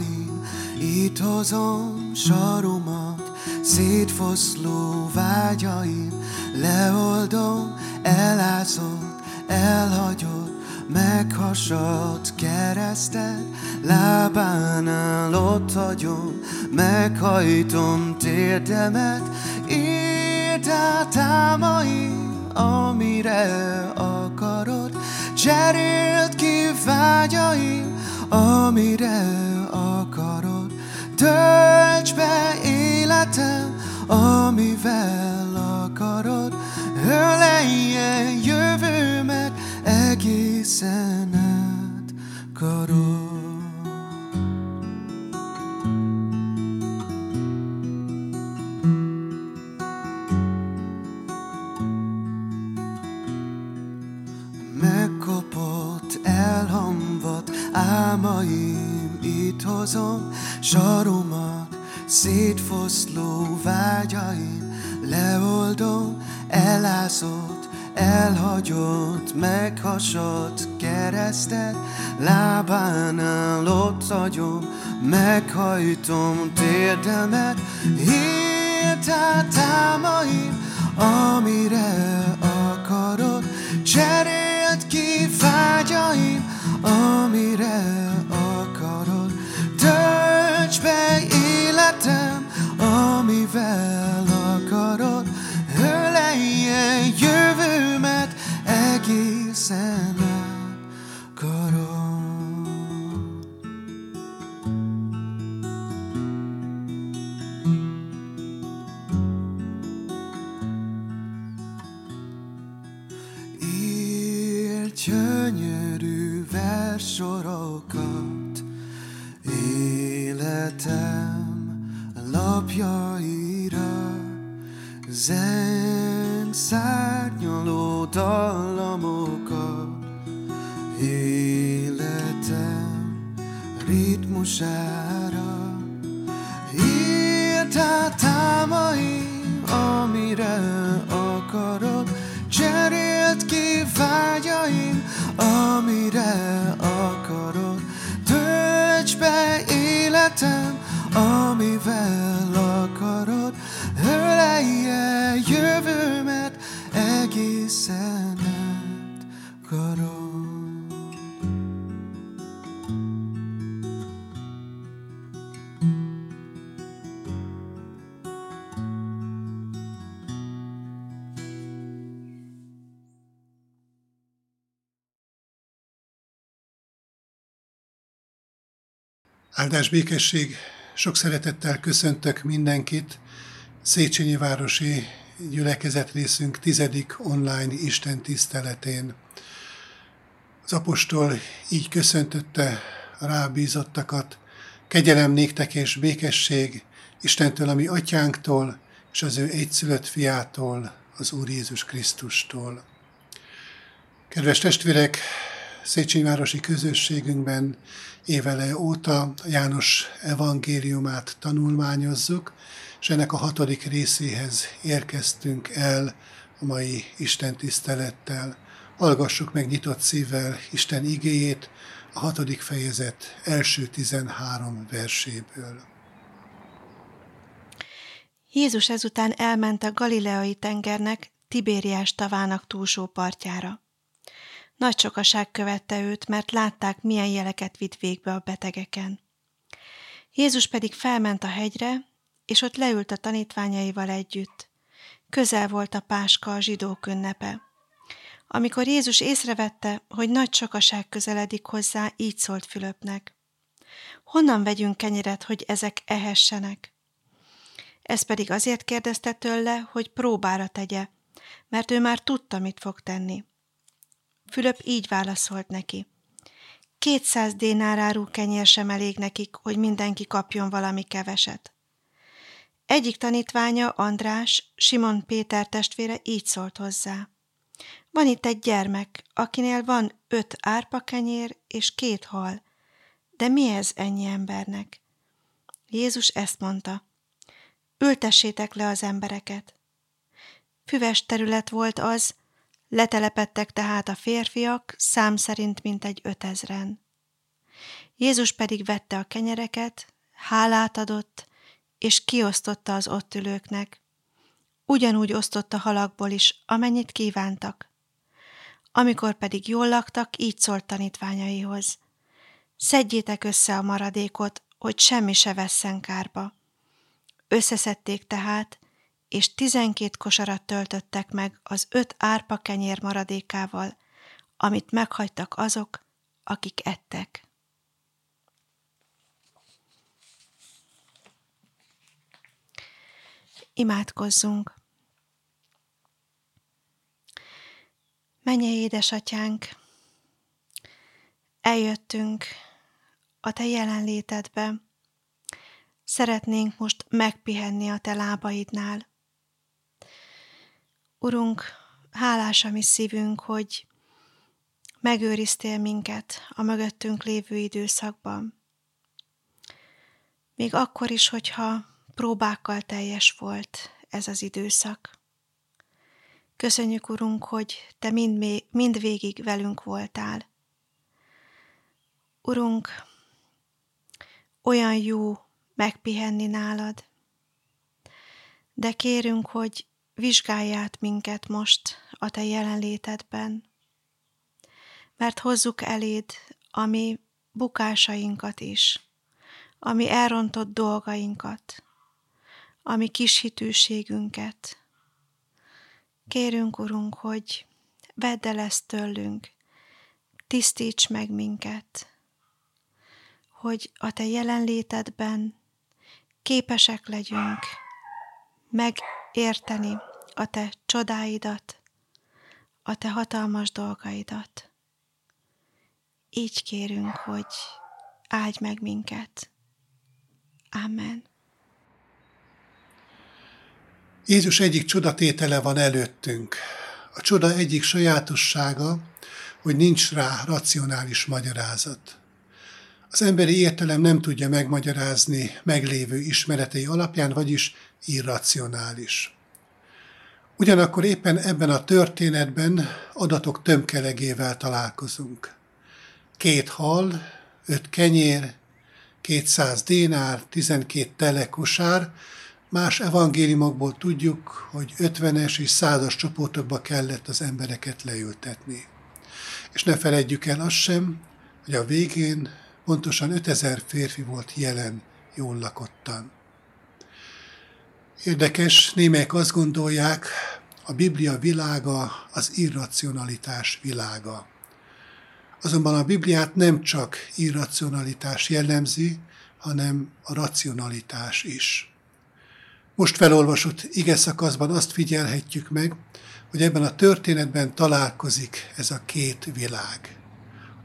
álmaim, itt hozom saromat, szétfoszló vágyaim, leoldom, elázott, elhagyott, meghasadt keresztet, lábánál ott hagyom, meghajtom térdemet, írd át álmaim, amire akarod, cserélt ki vágyaim, amire tölts be életem, amivel akarod, ölelje jövőmet, egészen meghasadt keresztet, lábánál ott hagyom, meghajtom térdemet, írd át álmaim, amire akarod, cserélt ki vágyaim, amire akarod, tölts be életem, amivel egészen egészen át karod. Áldás békesség, sok szeretettel köszöntök mindenkit. Széchenyi Városi gyülekezet részünk tizedik online Isten tiszteletén. Az apostol így köszöntötte a rábízottakat, kegyelem néktek és békesség Istentől, ami atyánktól, és az ő egyszülött fiától, az Úr Jézus Krisztustól. Kedves testvérek, Széchenyi közösségünkben évele óta János evangéliumát tanulmányozzuk, és ennek a hatodik részéhez érkeztünk el a mai Isten tisztelettel. Hallgassuk meg nyitott szívvel Isten igéjét a hatodik fejezet első tizenhárom verséből. Jézus ezután elment a Galileai tengernek, Tibériás tavának túlsó partjára. Nagy sokaság követte őt, mert látták, milyen jeleket vitt végbe a betegeken. Jézus pedig felment a hegyre, és ott leült a tanítványaival együtt. Közel volt a páska a zsidók ünnepe. Amikor Jézus észrevette, hogy nagy sokaság közeledik hozzá, így szólt Fülöpnek. Honnan vegyünk kenyeret, hogy ezek ehessenek? Ez pedig azért kérdezte tőle, hogy próbára tegye, mert ő már tudta, mit fog tenni. Fülöp így válaszolt neki. Kétszáz dénáráru kenyér sem elég nekik, hogy mindenki kapjon valami keveset. Egyik tanítványa, András, Simon Péter testvére így szólt hozzá. Van itt egy gyermek, akinél van öt árpakenyér és két hal. De mi ez ennyi embernek? Jézus ezt mondta. Ültessétek le az embereket. Füves terület volt az, letelepettek tehát a férfiak szám szerint mintegy ötezren. Jézus pedig vette a kenyereket, hálát adott, és kiosztotta az ott ülőknek. Ugyanúgy osztotta halakból is, amennyit kívántak. Amikor pedig jól laktak, így szólt tanítványaihoz. Szedjétek össze a maradékot, hogy semmi se vesszen kárba. Összeszedték tehát, és tizenkét kosarat töltöttek meg az öt árpa kenyér maradékával, amit meghagytak azok, akik ettek. Imádkozzunk! Menje édesatyánk, eljöttünk a Te jelenlétedbe, szeretnénk most megpihenni a Te lábaidnál. Urunk, hálás a mi szívünk, hogy megőriztél minket a mögöttünk lévő időszakban. Még akkor is, hogyha próbákkal teljes volt ez az időszak. Köszönjük, Urunk, hogy Te mind, mind végig velünk voltál. Urunk, olyan jó megpihenni nálad, de kérünk, hogy vizsgálját minket most a Te jelenlétedben, mert hozzuk eléd a mi bukásainkat is, a mi elrontott dolgainkat, a mi kis hitűségünket. Kérünk, Urunk, hogy vedd el ezt tőlünk, tisztíts meg minket, hogy a Te jelenlétedben képesek legyünk megérteni a Te csodáidat, a Te hatalmas dolgaidat. Így kérünk, hogy áldj meg minket. Amen. Jézus egyik csodatétele van előttünk. A csoda egyik sajátossága, hogy nincs rá racionális magyarázat. Az emberi értelem nem tudja megmagyarázni meglévő ismeretei alapján, vagyis irracionális. Ugyanakkor éppen ebben a történetben adatok tömkelegével találkozunk. Két hal, öt kenyér, 200 dénár, 12 telekosár, Más evangéliumokból tudjuk, hogy 50-es és 100-as csoportokba kellett az embereket leültetni. És ne feledjük el azt sem, hogy a végén pontosan 5000 férfi volt jelen jól lakottan. Érdekes, némelyek azt gondolják, a Biblia világa az irracionalitás világa. Azonban a Bibliát nem csak irracionalitás jellemzi, hanem a racionalitás is. Most felolvasott ige szakaszban azt figyelhetjük meg, hogy ebben a történetben találkozik ez a két világ.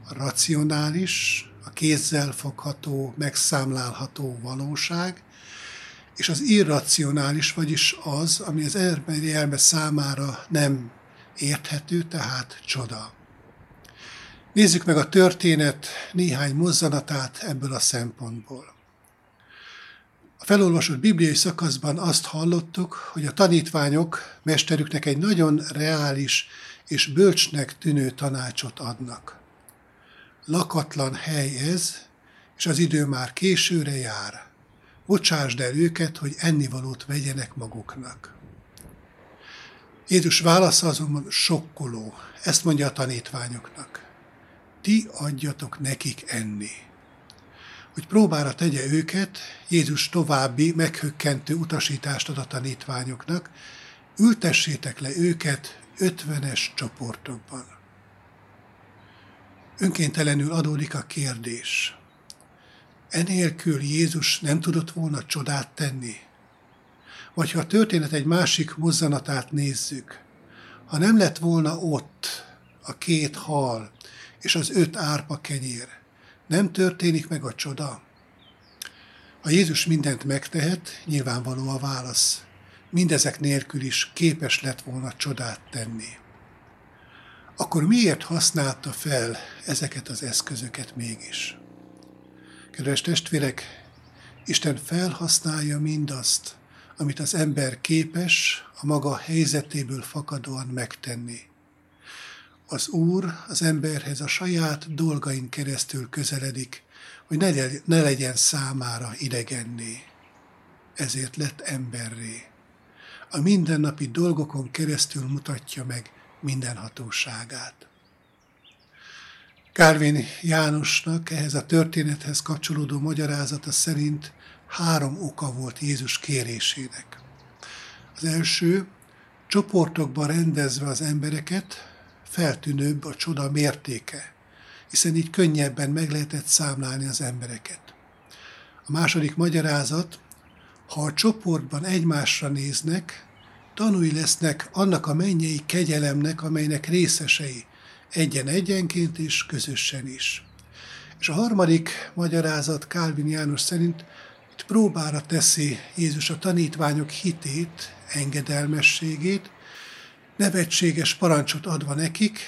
A racionális, a kézzel fogható, megszámlálható valóság, és az irracionális, vagyis az, ami az emberi elme számára nem érthető, tehát csoda. Nézzük meg a történet néhány mozzanatát ebből a szempontból. Felolvasott bibliai szakaszban azt hallottuk, hogy a tanítványok mesterüknek egy nagyon reális és bölcsnek tűnő tanácsot adnak. Lakatlan hely ez, és az idő már későre jár. Bocsásd el őket, hogy ennivalót vegyenek maguknak. Jézus válasza azonban sokkoló. Ezt mondja a tanítványoknak. Ti adjatok nekik enni hogy próbára tegye őket, Jézus további meghökkentő utasítást ad a tanítványoknak, ültessétek le őket ötvenes csoportokban. Önkéntelenül adódik a kérdés. Enélkül Jézus nem tudott volna csodát tenni? Vagy ha a történet egy másik mozzanatát nézzük, ha nem lett volna ott a két hal és az öt árpa kenyér, nem történik meg a csoda? Ha Jézus mindent megtehet, nyilvánvaló a válasz. Mindezek nélkül is képes lett volna csodát tenni. Akkor miért használta fel ezeket az eszközöket mégis? Kedves testvérek, Isten felhasználja mindazt, amit az ember képes a maga helyzetéből fakadóan megtenni. Az Úr az emberhez a saját dolgain keresztül közeledik, hogy ne, ne legyen számára idegenné. Ezért lett emberré. A mindennapi dolgokon keresztül mutatja meg minden hatóságát. Kárvin Jánosnak ehhez a történethez kapcsolódó magyarázata szerint három oka volt Jézus kérésének. Az első, csoportokba rendezve az embereket, feltűnőbb a csoda mértéke, hiszen így könnyebben meg lehetett számlálni az embereket. A második magyarázat, ha a csoportban egymásra néznek, tanúi lesznek annak a mennyei kegyelemnek, amelynek részesei, egyen-egyenként is, közösen is. És a harmadik magyarázat Kálvin János szerint itt próbára teszi Jézus a tanítványok hitét, engedelmességét, nevetséges parancsot adva nekik,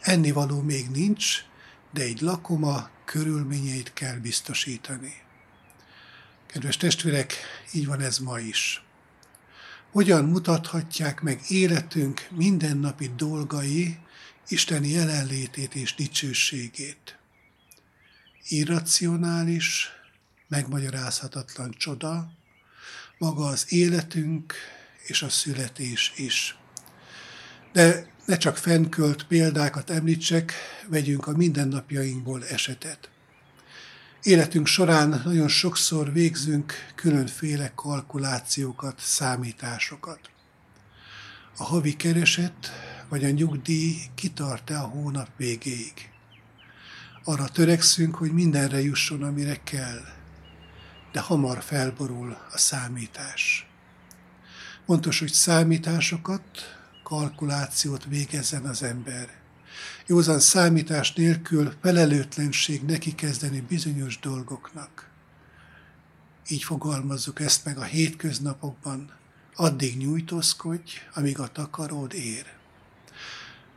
ennivaló még nincs, de egy lakoma körülményeit kell biztosítani. Kedves testvérek, így van ez ma is. Hogyan mutathatják meg életünk mindennapi dolgai Isten jelenlétét és dicsőségét? Irracionális, megmagyarázhatatlan csoda, maga az életünk és a születés is. De ne csak fennkölt példákat említsek, vegyünk a mindennapjainkból esetet. Életünk során nagyon sokszor végzünk különféle kalkulációkat, számításokat. A havi kereset vagy a nyugdíj kitart-e a hónap végéig. Arra törekszünk, hogy mindenre jusson, amire kell, de hamar felborul a számítás. Fontos, hogy számításokat, kalkulációt végezzen az ember. Józan számítás nélkül felelőtlenség neki kezdeni bizonyos dolgoknak. Így fogalmazzuk ezt meg a hétköznapokban, addig nyújtózkodj, amíg a takaród ér.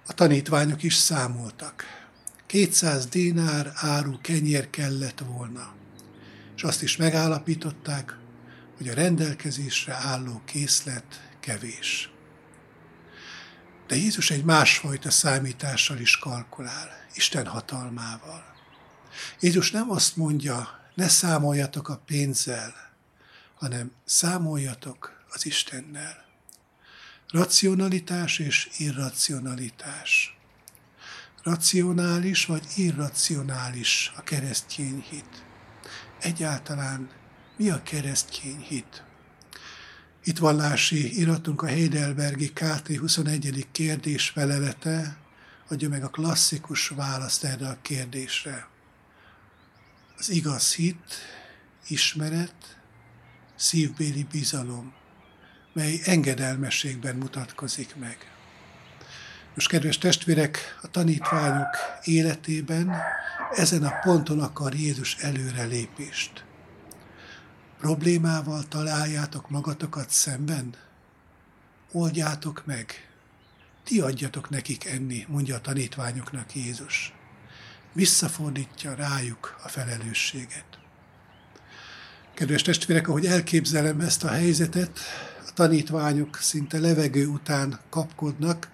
A tanítványok is számoltak. 200 dinár áru kenyér kellett volna. És azt is megállapították, hogy a rendelkezésre álló készlet kevés. De Jézus egy másfajta számítással is kalkulál, Isten hatalmával. Jézus nem azt mondja, ne számoljatok a pénzzel, hanem számoljatok az Istennel. Racionalitás és irracionalitás. Racionális vagy irracionális a keresztény hit. Egyáltalán mi a keresztény hit? Itt vallási iratunk a Heidelbergi KT 21. kérdés felelete adja meg a klasszikus választ erre a kérdésre. Az igaz hit, ismeret, szívbéli bizalom, mely engedelmességben mutatkozik meg. Most, kedves testvérek, a tanítványok életében ezen a ponton akar Jézus előrelépést. Problémával találjátok magatokat szemben? Oldjátok meg. Ti adjatok nekik enni, mondja a tanítványoknak Jézus. Visszafordítja rájuk a felelősséget. Kedves testvérek, ahogy elképzelem ezt a helyzetet, a tanítványok szinte levegő után kapkodnak,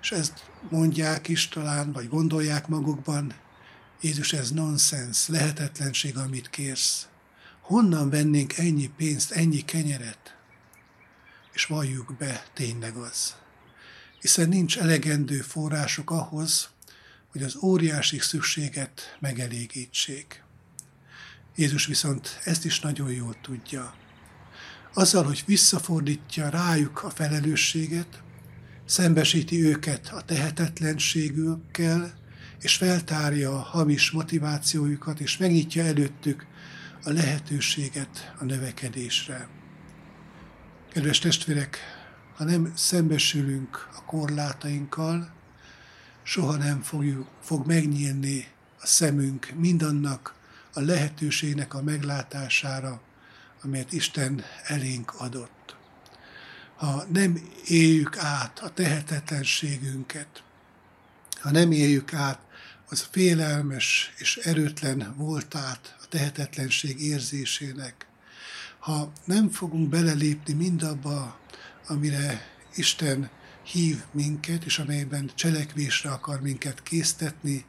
és ezt mondják is talán, vagy gondolják magukban, Jézus, ez nonsens, lehetetlenség, amit kérsz honnan vennénk ennyi pénzt, ennyi kenyeret? És valljuk be, tényleg az. Hiszen nincs elegendő források ahhoz, hogy az óriási szükséget megelégítsék. Jézus viszont ezt is nagyon jól tudja. Azzal, hogy visszafordítja rájuk a felelősséget, szembesíti őket a tehetetlenségükkel, és feltárja a hamis motivációjukat, és megnyitja előttük a lehetőséget a növekedésre. Kedves testvérek, ha nem szembesülünk a korlátainkkal, soha nem fogjuk, fog megnyílni a szemünk mindannak a lehetőségnek a meglátására, amelyet Isten elénk adott. Ha nem éljük át a tehetetlenségünket, ha nem éljük át az félelmes és erőtlen voltát a tehetetlenség érzésének. Ha nem fogunk belelépni mindabba, amire Isten hív minket, és amelyben cselekvésre akar minket késztetni,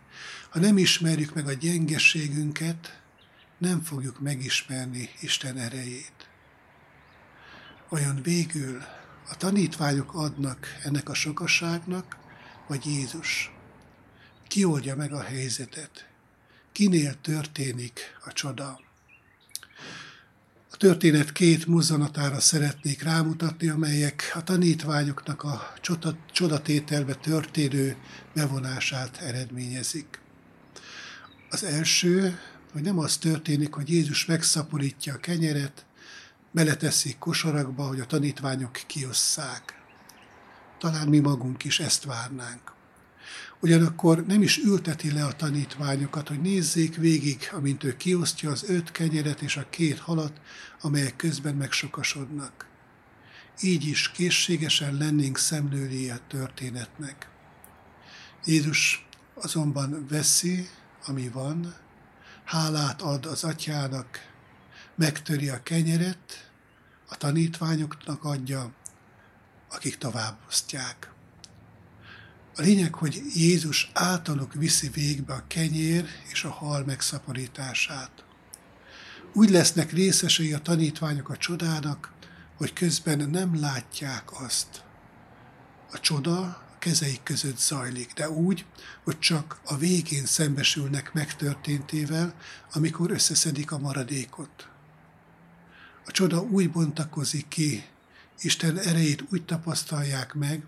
ha nem ismerjük meg a gyengeségünket, nem fogjuk megismerni Isten erejét. Olyan végül a tanítványok adnak ennek a sokasságnak, vagy Jézus? Ki oldja meg a helyzetet? Kinél történik a csoda? A történet két mozzanatára szeretnék rámutatni, amelyek a tanítványoknak a csodatételbe történő bevonását eredményezik. Az első, hogy nem az történik, hogy Jézus megszaporítja a kenyeret, beleteszik kosarakba, hogy a tanítványok kiosszák. Talán mi magunk is ezt várnánk. Ugyanakkor nem is ülteti le a tanítványokat, hogy nézzék végig, amint ő kiosztja az öt kenyeret és a két halat, amelyek közben megsokasodnak. Így is készségesen lennénk szemlőli a történetnek. Jézus azonban veszi, ami van, hálát ad az atyának, megtöri a kenyeret, a tanítványoknak adja, akik továbbosztják. A lényeg, hogy Jézus általuk viszi végbe a kenyér és a hal megszaporítását. Úgy lesznek részesei a tanítványok a csodának, hogy közben nem látják azt. A csoda a kezeik között zajlik, de úgy, hogy csak a végén szembesülnek megtörténtével, amikor összeszedik a maradékot. A csoda úgy bontakozik ki, Isten erejét úgy tapasztalják meg,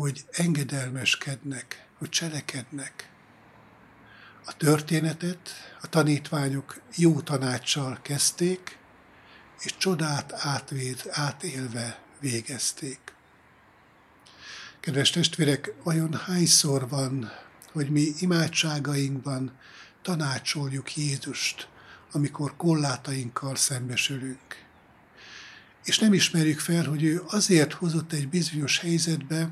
hogy engedelmeskednek, hogy cselekednek. A történetet a tanítványok jó tanácssal kezdték, és csodát átvéd, átélve végezték. Kedves testvérek, vajon hányszor van, hogy mi imádságainkban tanácsoljuk Jézust, amikor kollátainkkal szembesülünk. És nem ismerjük fel, hogy ő azért hozott egy bizonyos helyzetbe,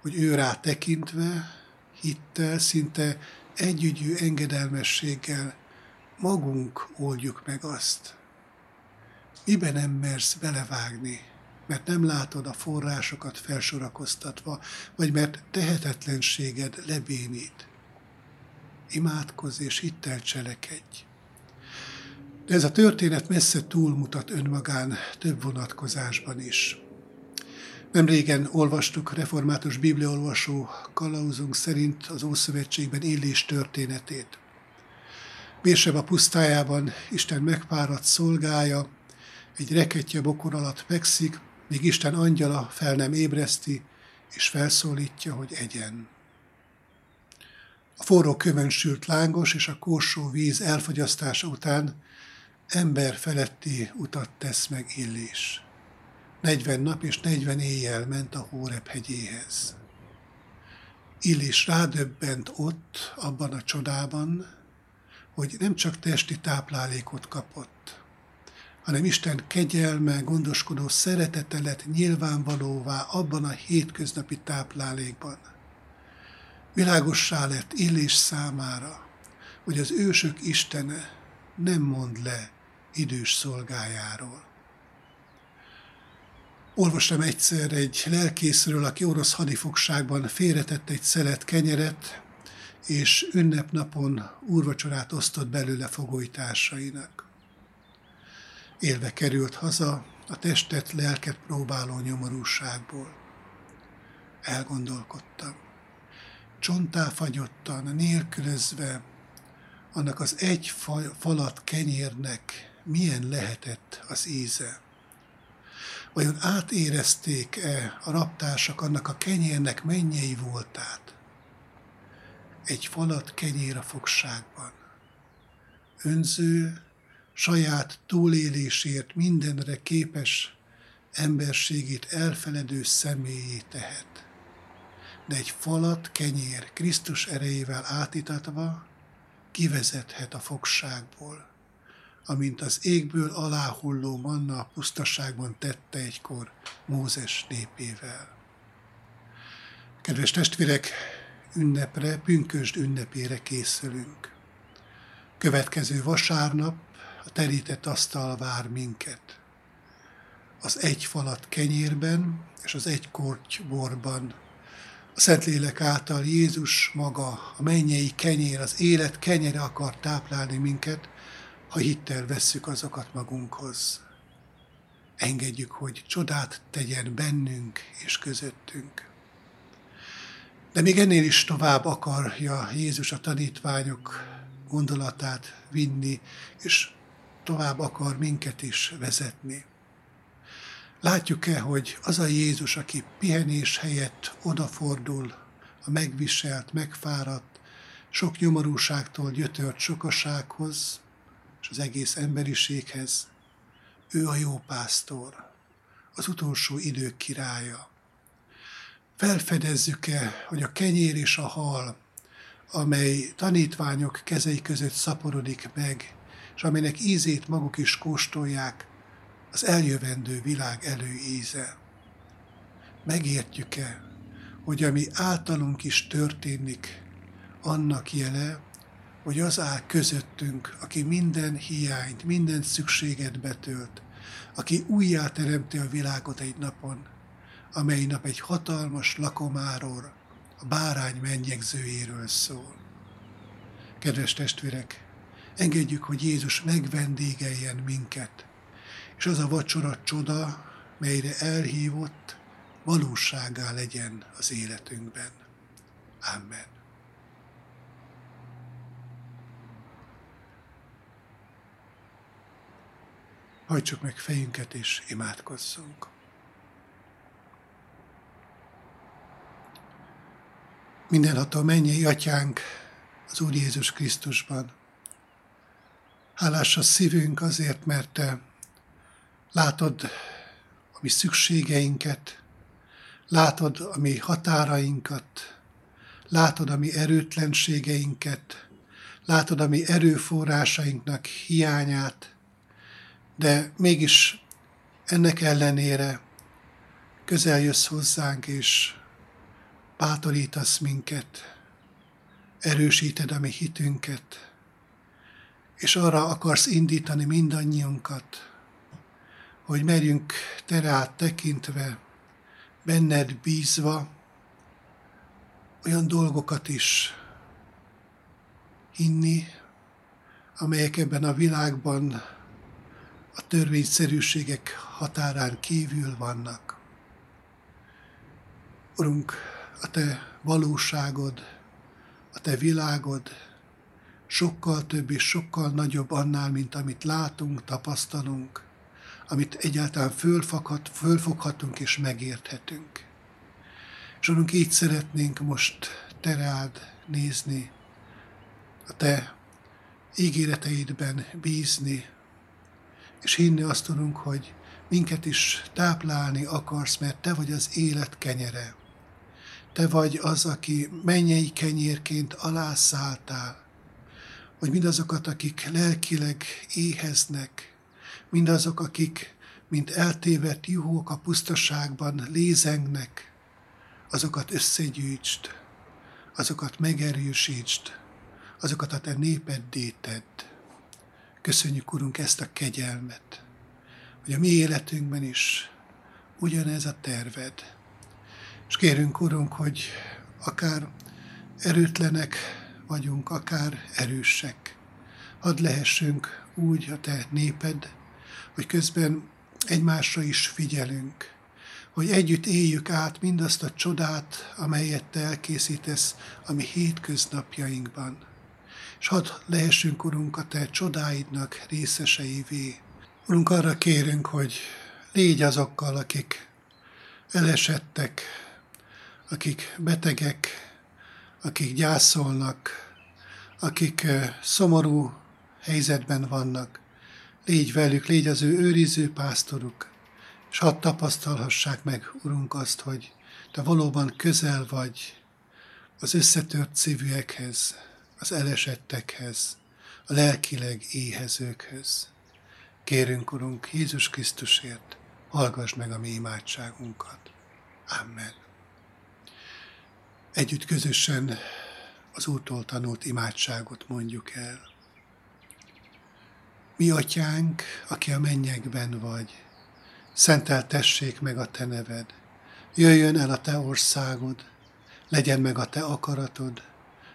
hogy ő rá tekintve, hittel, szinte együgyű engedelmességgel magunk oldjuk meg azt. Miben nem mersz belevágni, mert nem látod a forrásokat felsorakoztatva, vagy mert tehetetlenséged lebénít. Imádkozz és hittel cselekedj. De ez a történet messze túlmutat önmagán több vonatkozásban is. Nem régen olvastuk református bibliaolvasó kalauzunk szerint az Ószövetségben élés történetét. Bérsebb a pusztájában Isten megpáradt szolgája, egy reketje bokor alatt megszik, míg Isten angyala fel nem ébreszti, és felszólítja, hogy egyen. A forró kövön sült lángos és a kósó víz elfogyasztása után ember feletti utat tesz meg Illés. 40 nap és 40 éjjel ment a Hórep hegyéhez. Illés rádöbbent ott, abban a csodában, hogy nem csak testi táplálékot kapott, hanem Isten kegyelme, gondoskodó szeretete lett nyilvánvalóvá abban a hétköznapi táplálékban. Világossá lett Illés számára, hogy az ősök Istene nem mond le idős szolgájáról. Olvastam egyszer egy lelkészről, aki orosz hadifogságban félretett egy szelet kenyeret, és ünnepnapon úrvacsorát osztott belőle fogolytársainak. Élve került haza a testet, lelket próbáló nyomorúságból. Elgondolkodtam. Csontá fagyottan, nélkülözve, annak az egy falat kenyérnek milyen lehetett az íze. Vajon átérezték-e a raptársak annak a kenyérnek mennyei voltát? Egy falat kenyér a fogságban. Önző, saját túlélésért mindenre képes emberségét elfeledő személyé tehet. De egy falat kenyér Krisztus erejével átítatva kivezethet a fogságból amint az égből aláhulló manna a pusztaságban tette egykor Mózes népével. Kedves testvérek, ünnepre, pünkösd ünnepére készülünk. Következő vasárnap a terített asztal vár minket. Az egy falat kenyérben és az egy korty borban. A Szentlélek által Jézus maga, a mennyei kenyér, az élet kenyere akar táplálni minket, ha hittel vesszük azokat magunkhoz. Engedjük, hogy csodát tegyen bennünk és közöttünk. De még ennél is tovább akarja Jézus a tanítványok gondolatát vinni, és tovább akar minket is vezetni. Látjuk-e, hogy az a Jézus, aki pihenés helyett odafordul a megviselt, megfáradt, sok nyomorúságtól gyötört sokasághoz, és az egész emberiséghez, ő a jó pásztor, az utolsó idők királya. Felfedezzük-e, hogy a kenyér és a hal, amely tanítványok kezei között szaporodik meg, és aminek ízét maguk is kóstolják, az eljövendő világ előíze. Megértjük-e, hogy ami általunk is történik, annak jele, hogy az áll közöttünk, aki minden hiányt, minden szükséget betölt, aki újjáteremti a világot egy napon, amely nap egy hatalmas lakomáról, a bárány mennyegzőjéről szól. Kedves testvérek, engedjük, hogy Jézus megvendégeljen minket, és az a vacsora csoda, melyre elhívott, valóságá legyen az életünkben. Amen. Hajtsuk meg fejünket és imádkozzunk. Mindenható mennyei atyánk az Úr Jézus Krisztusban. Hálás a szívünk azért, mert te látod a mi szükségeinket, látod a mi határainkat, látod a mi erőtlenségeinket, látod a mi erőforrásainknak hiányát, de mégis ennek ellenére közel jössz hozzánk, és bátorítasz minket, erősíted a mi hitünket, és arra akarsz indítani mindannyiunkat, hogy merjünk te rád tekintve, benned bízva, olyan dolgokat is hinni, amelyek ebben a világban a törvényszerűségek határán kívül vannak. Urunk, a Te valóságod, a Te világod sokkal több és sokkal nagyobb annál, mint amit látunk, tapasztalunk, amit egyáltalán fölfoghat, fölfoghatunk és megérthetünk. És Urunk, így szeretnénk most Te rád nézni, a Te ígéreteidben bízni, és hinni azt tudunk, hogy minket is táplálni akarsz, mert Te vagy az élet kenyere. Te vagy az, aki mennyei kenyérként alászálltál, hogy mindazokat, akik lelkileg éheznek, mindazok, akik, mint eltévedt juhók a pusztaságban lézengnek, azokat összegyűjtsd, azokat megerősítsd, azokat a te népeddé tedd. Köszönjük, Urunk, ezt a kegyelmet, hogy a mi életünkben is ugyanez a terved. És kérünk, Urunk, hogy akár erőtlenek vagyunk, akár erősek, hadd lehessünk úgy a Te néped, hogy közben egymásra is figyelünk, hogy együtt éljük át mindazt a csodát, amelyet Te elkészítesz a mi hétköznapjainkban és hadd lehessünk, Urunk, a Te csodáidnak részeseivé. Urunk, arra kérünk, hogy légy azokkal, akik elesettek, akik betegek, akik gyászolnak, akik szomorú helyzetben vannak. Légy velük, légy az ő őriző pásztoruk, és hadd tapasztalhassák meg, Urunk, azt, hogy Te valóban közel vagy az összetört szívűekhez, az elesettekhez, a lelkileg éhezőkhöz. Kérünk, Urunk, Jézus Krisztusért, hallgass meg a mi imádságunkat. Amen. Együtt közösen az Úrtól tanult imádságot mondjuk el. Mi atyánk, aki a mennyekben vagy, szenteltessék meg a te neved, jöjjön el a te országod, legyen meg a te akaratod,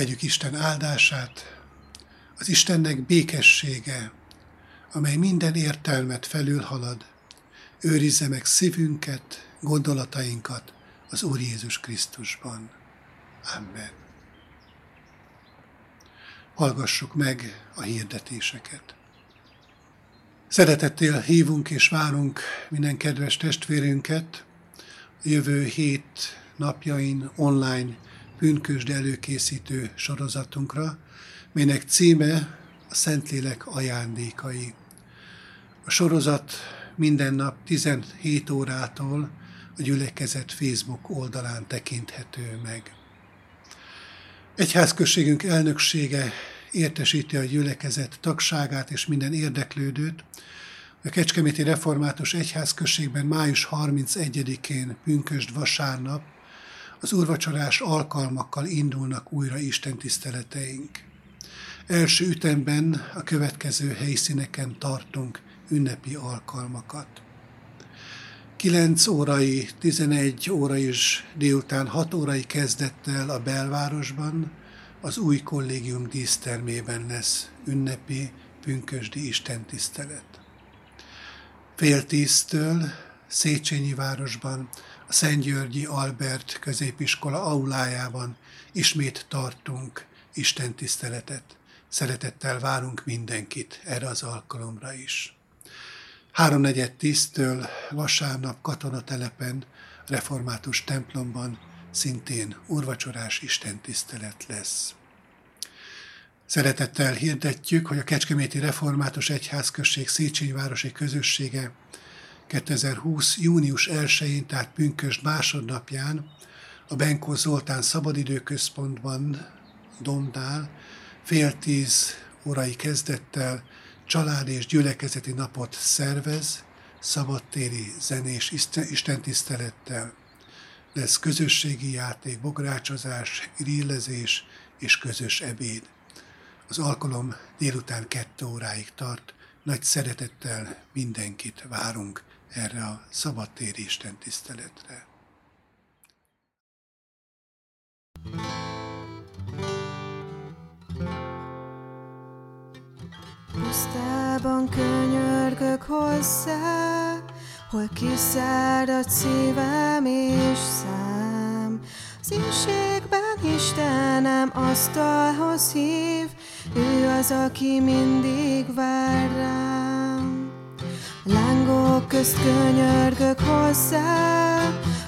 Vegyük Isten áldását, az Istennek békessége, amely minden értelmet felülhalad, őrizze meg szívünket, gondolatainkat az Úr Jézus Krisztusban. Amen. Hallgassuk meg a hirdetéseket. Szeretettel hívunk és várunk minden kedves testvérünket a jövő hét napjain online pünkösd előkészítő sorozatunkra, melynek címe a Szentlélek ajándékai. A sorozat minden nap 17 órától a gyülekezet Facebook oldalán tekinthető meg. Egyházközségünk elnöksége értesíti a gyülekezet tagságát és minden érdeklődőt, a Kecskeméti Református Egyházközségben május 31-én pünkösd vasárnap az úrvacsorás alkalmakkal indulnak újra Isten tiszteleteink. Első ütemben a következő helyszíneken tartunk ünnepi alkalmakat. 9 órai, 11 óra és délután 6 órai kezdettel a belvárosban, az új kollégium dísztermében lesz ünnepi, pünkösdi istentisztelet. Fél tíztől Széchenyi városban, a Szentgyörgyi Albert középiskola aulájában ismét tartunk istentiszteletet. Szeretettel várunk mindenkit erre az alkalomra is. Háromnegyed tíztől vasárnap katonatelepen, református templomban szintén urvacsorás istentisztelet lesz. Szeretettel hirdetjük, hogy a Kecskeméti Református Egyházközség Széchenyi Városi Közössége 2020. június 1-én, tehát pünkösd másodnapján a Benkó Zoltán Szabadidőközpontban, Domnál, fél tíz órai kezdettel család és gyülekezeti napot szervez, szabadtéri zenés istentisztelettel. Lesz közösségi játék, bográcsozás, grillezés és közös ebéd. Az alkalom délután kettő óráig tart. Nagy szeretettel mindenkit várunk erre a szabadtéri Isten tiszteletre. Pusztában könyörgök hozzá, hol kiszárad szívem és szám. Az inségben Istenem asztalhoz hív, ő az, aki mindig vár rám. Lángok közt könyörgök hozzá,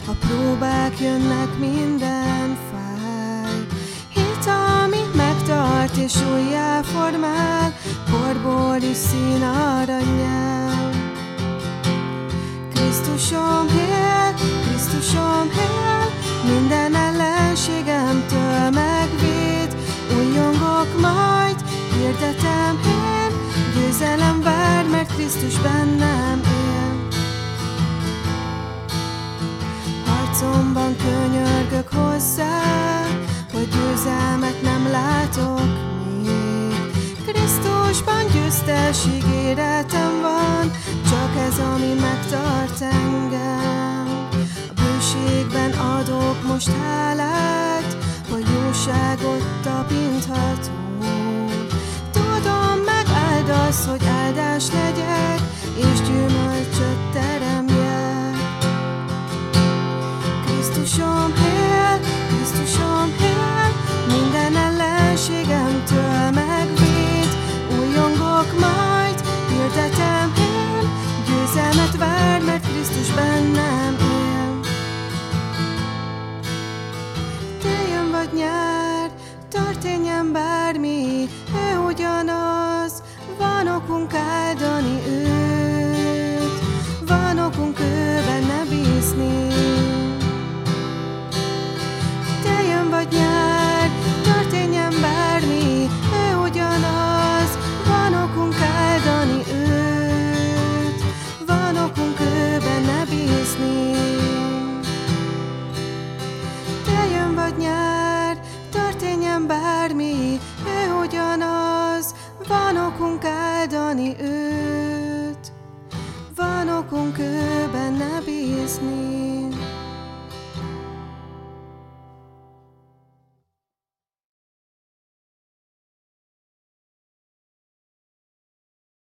a próbák jönnek minden fáj. Hit, ami megtart és újjáformál, porból is szín aranyjál. Krisztusom hél, Krisztusom hél, minden ellenségemtől megvéd, újjongok majd, hirdetem én, győzelem vár, mert Krisztus bennem él. Harcomban könyörgök hozzá, hogy győzelmet nem látok még. Krisztusban győztes ígéretem van, csak ez, ami megtart engem. A bőségben adok most hálát, hogy jóságot tapinthatom. Megáldasz, hogy áldás legyek, és gyümölcsöt teremjek. Krisztusom hél, Krisztusom hél, minden ellenségemtől megvéd, újongok majd, hirdetem én, győzelmet vár, mert Krisztus bennem él. Téljön vagy nyár, történjen bármi, van okunk áldani őt,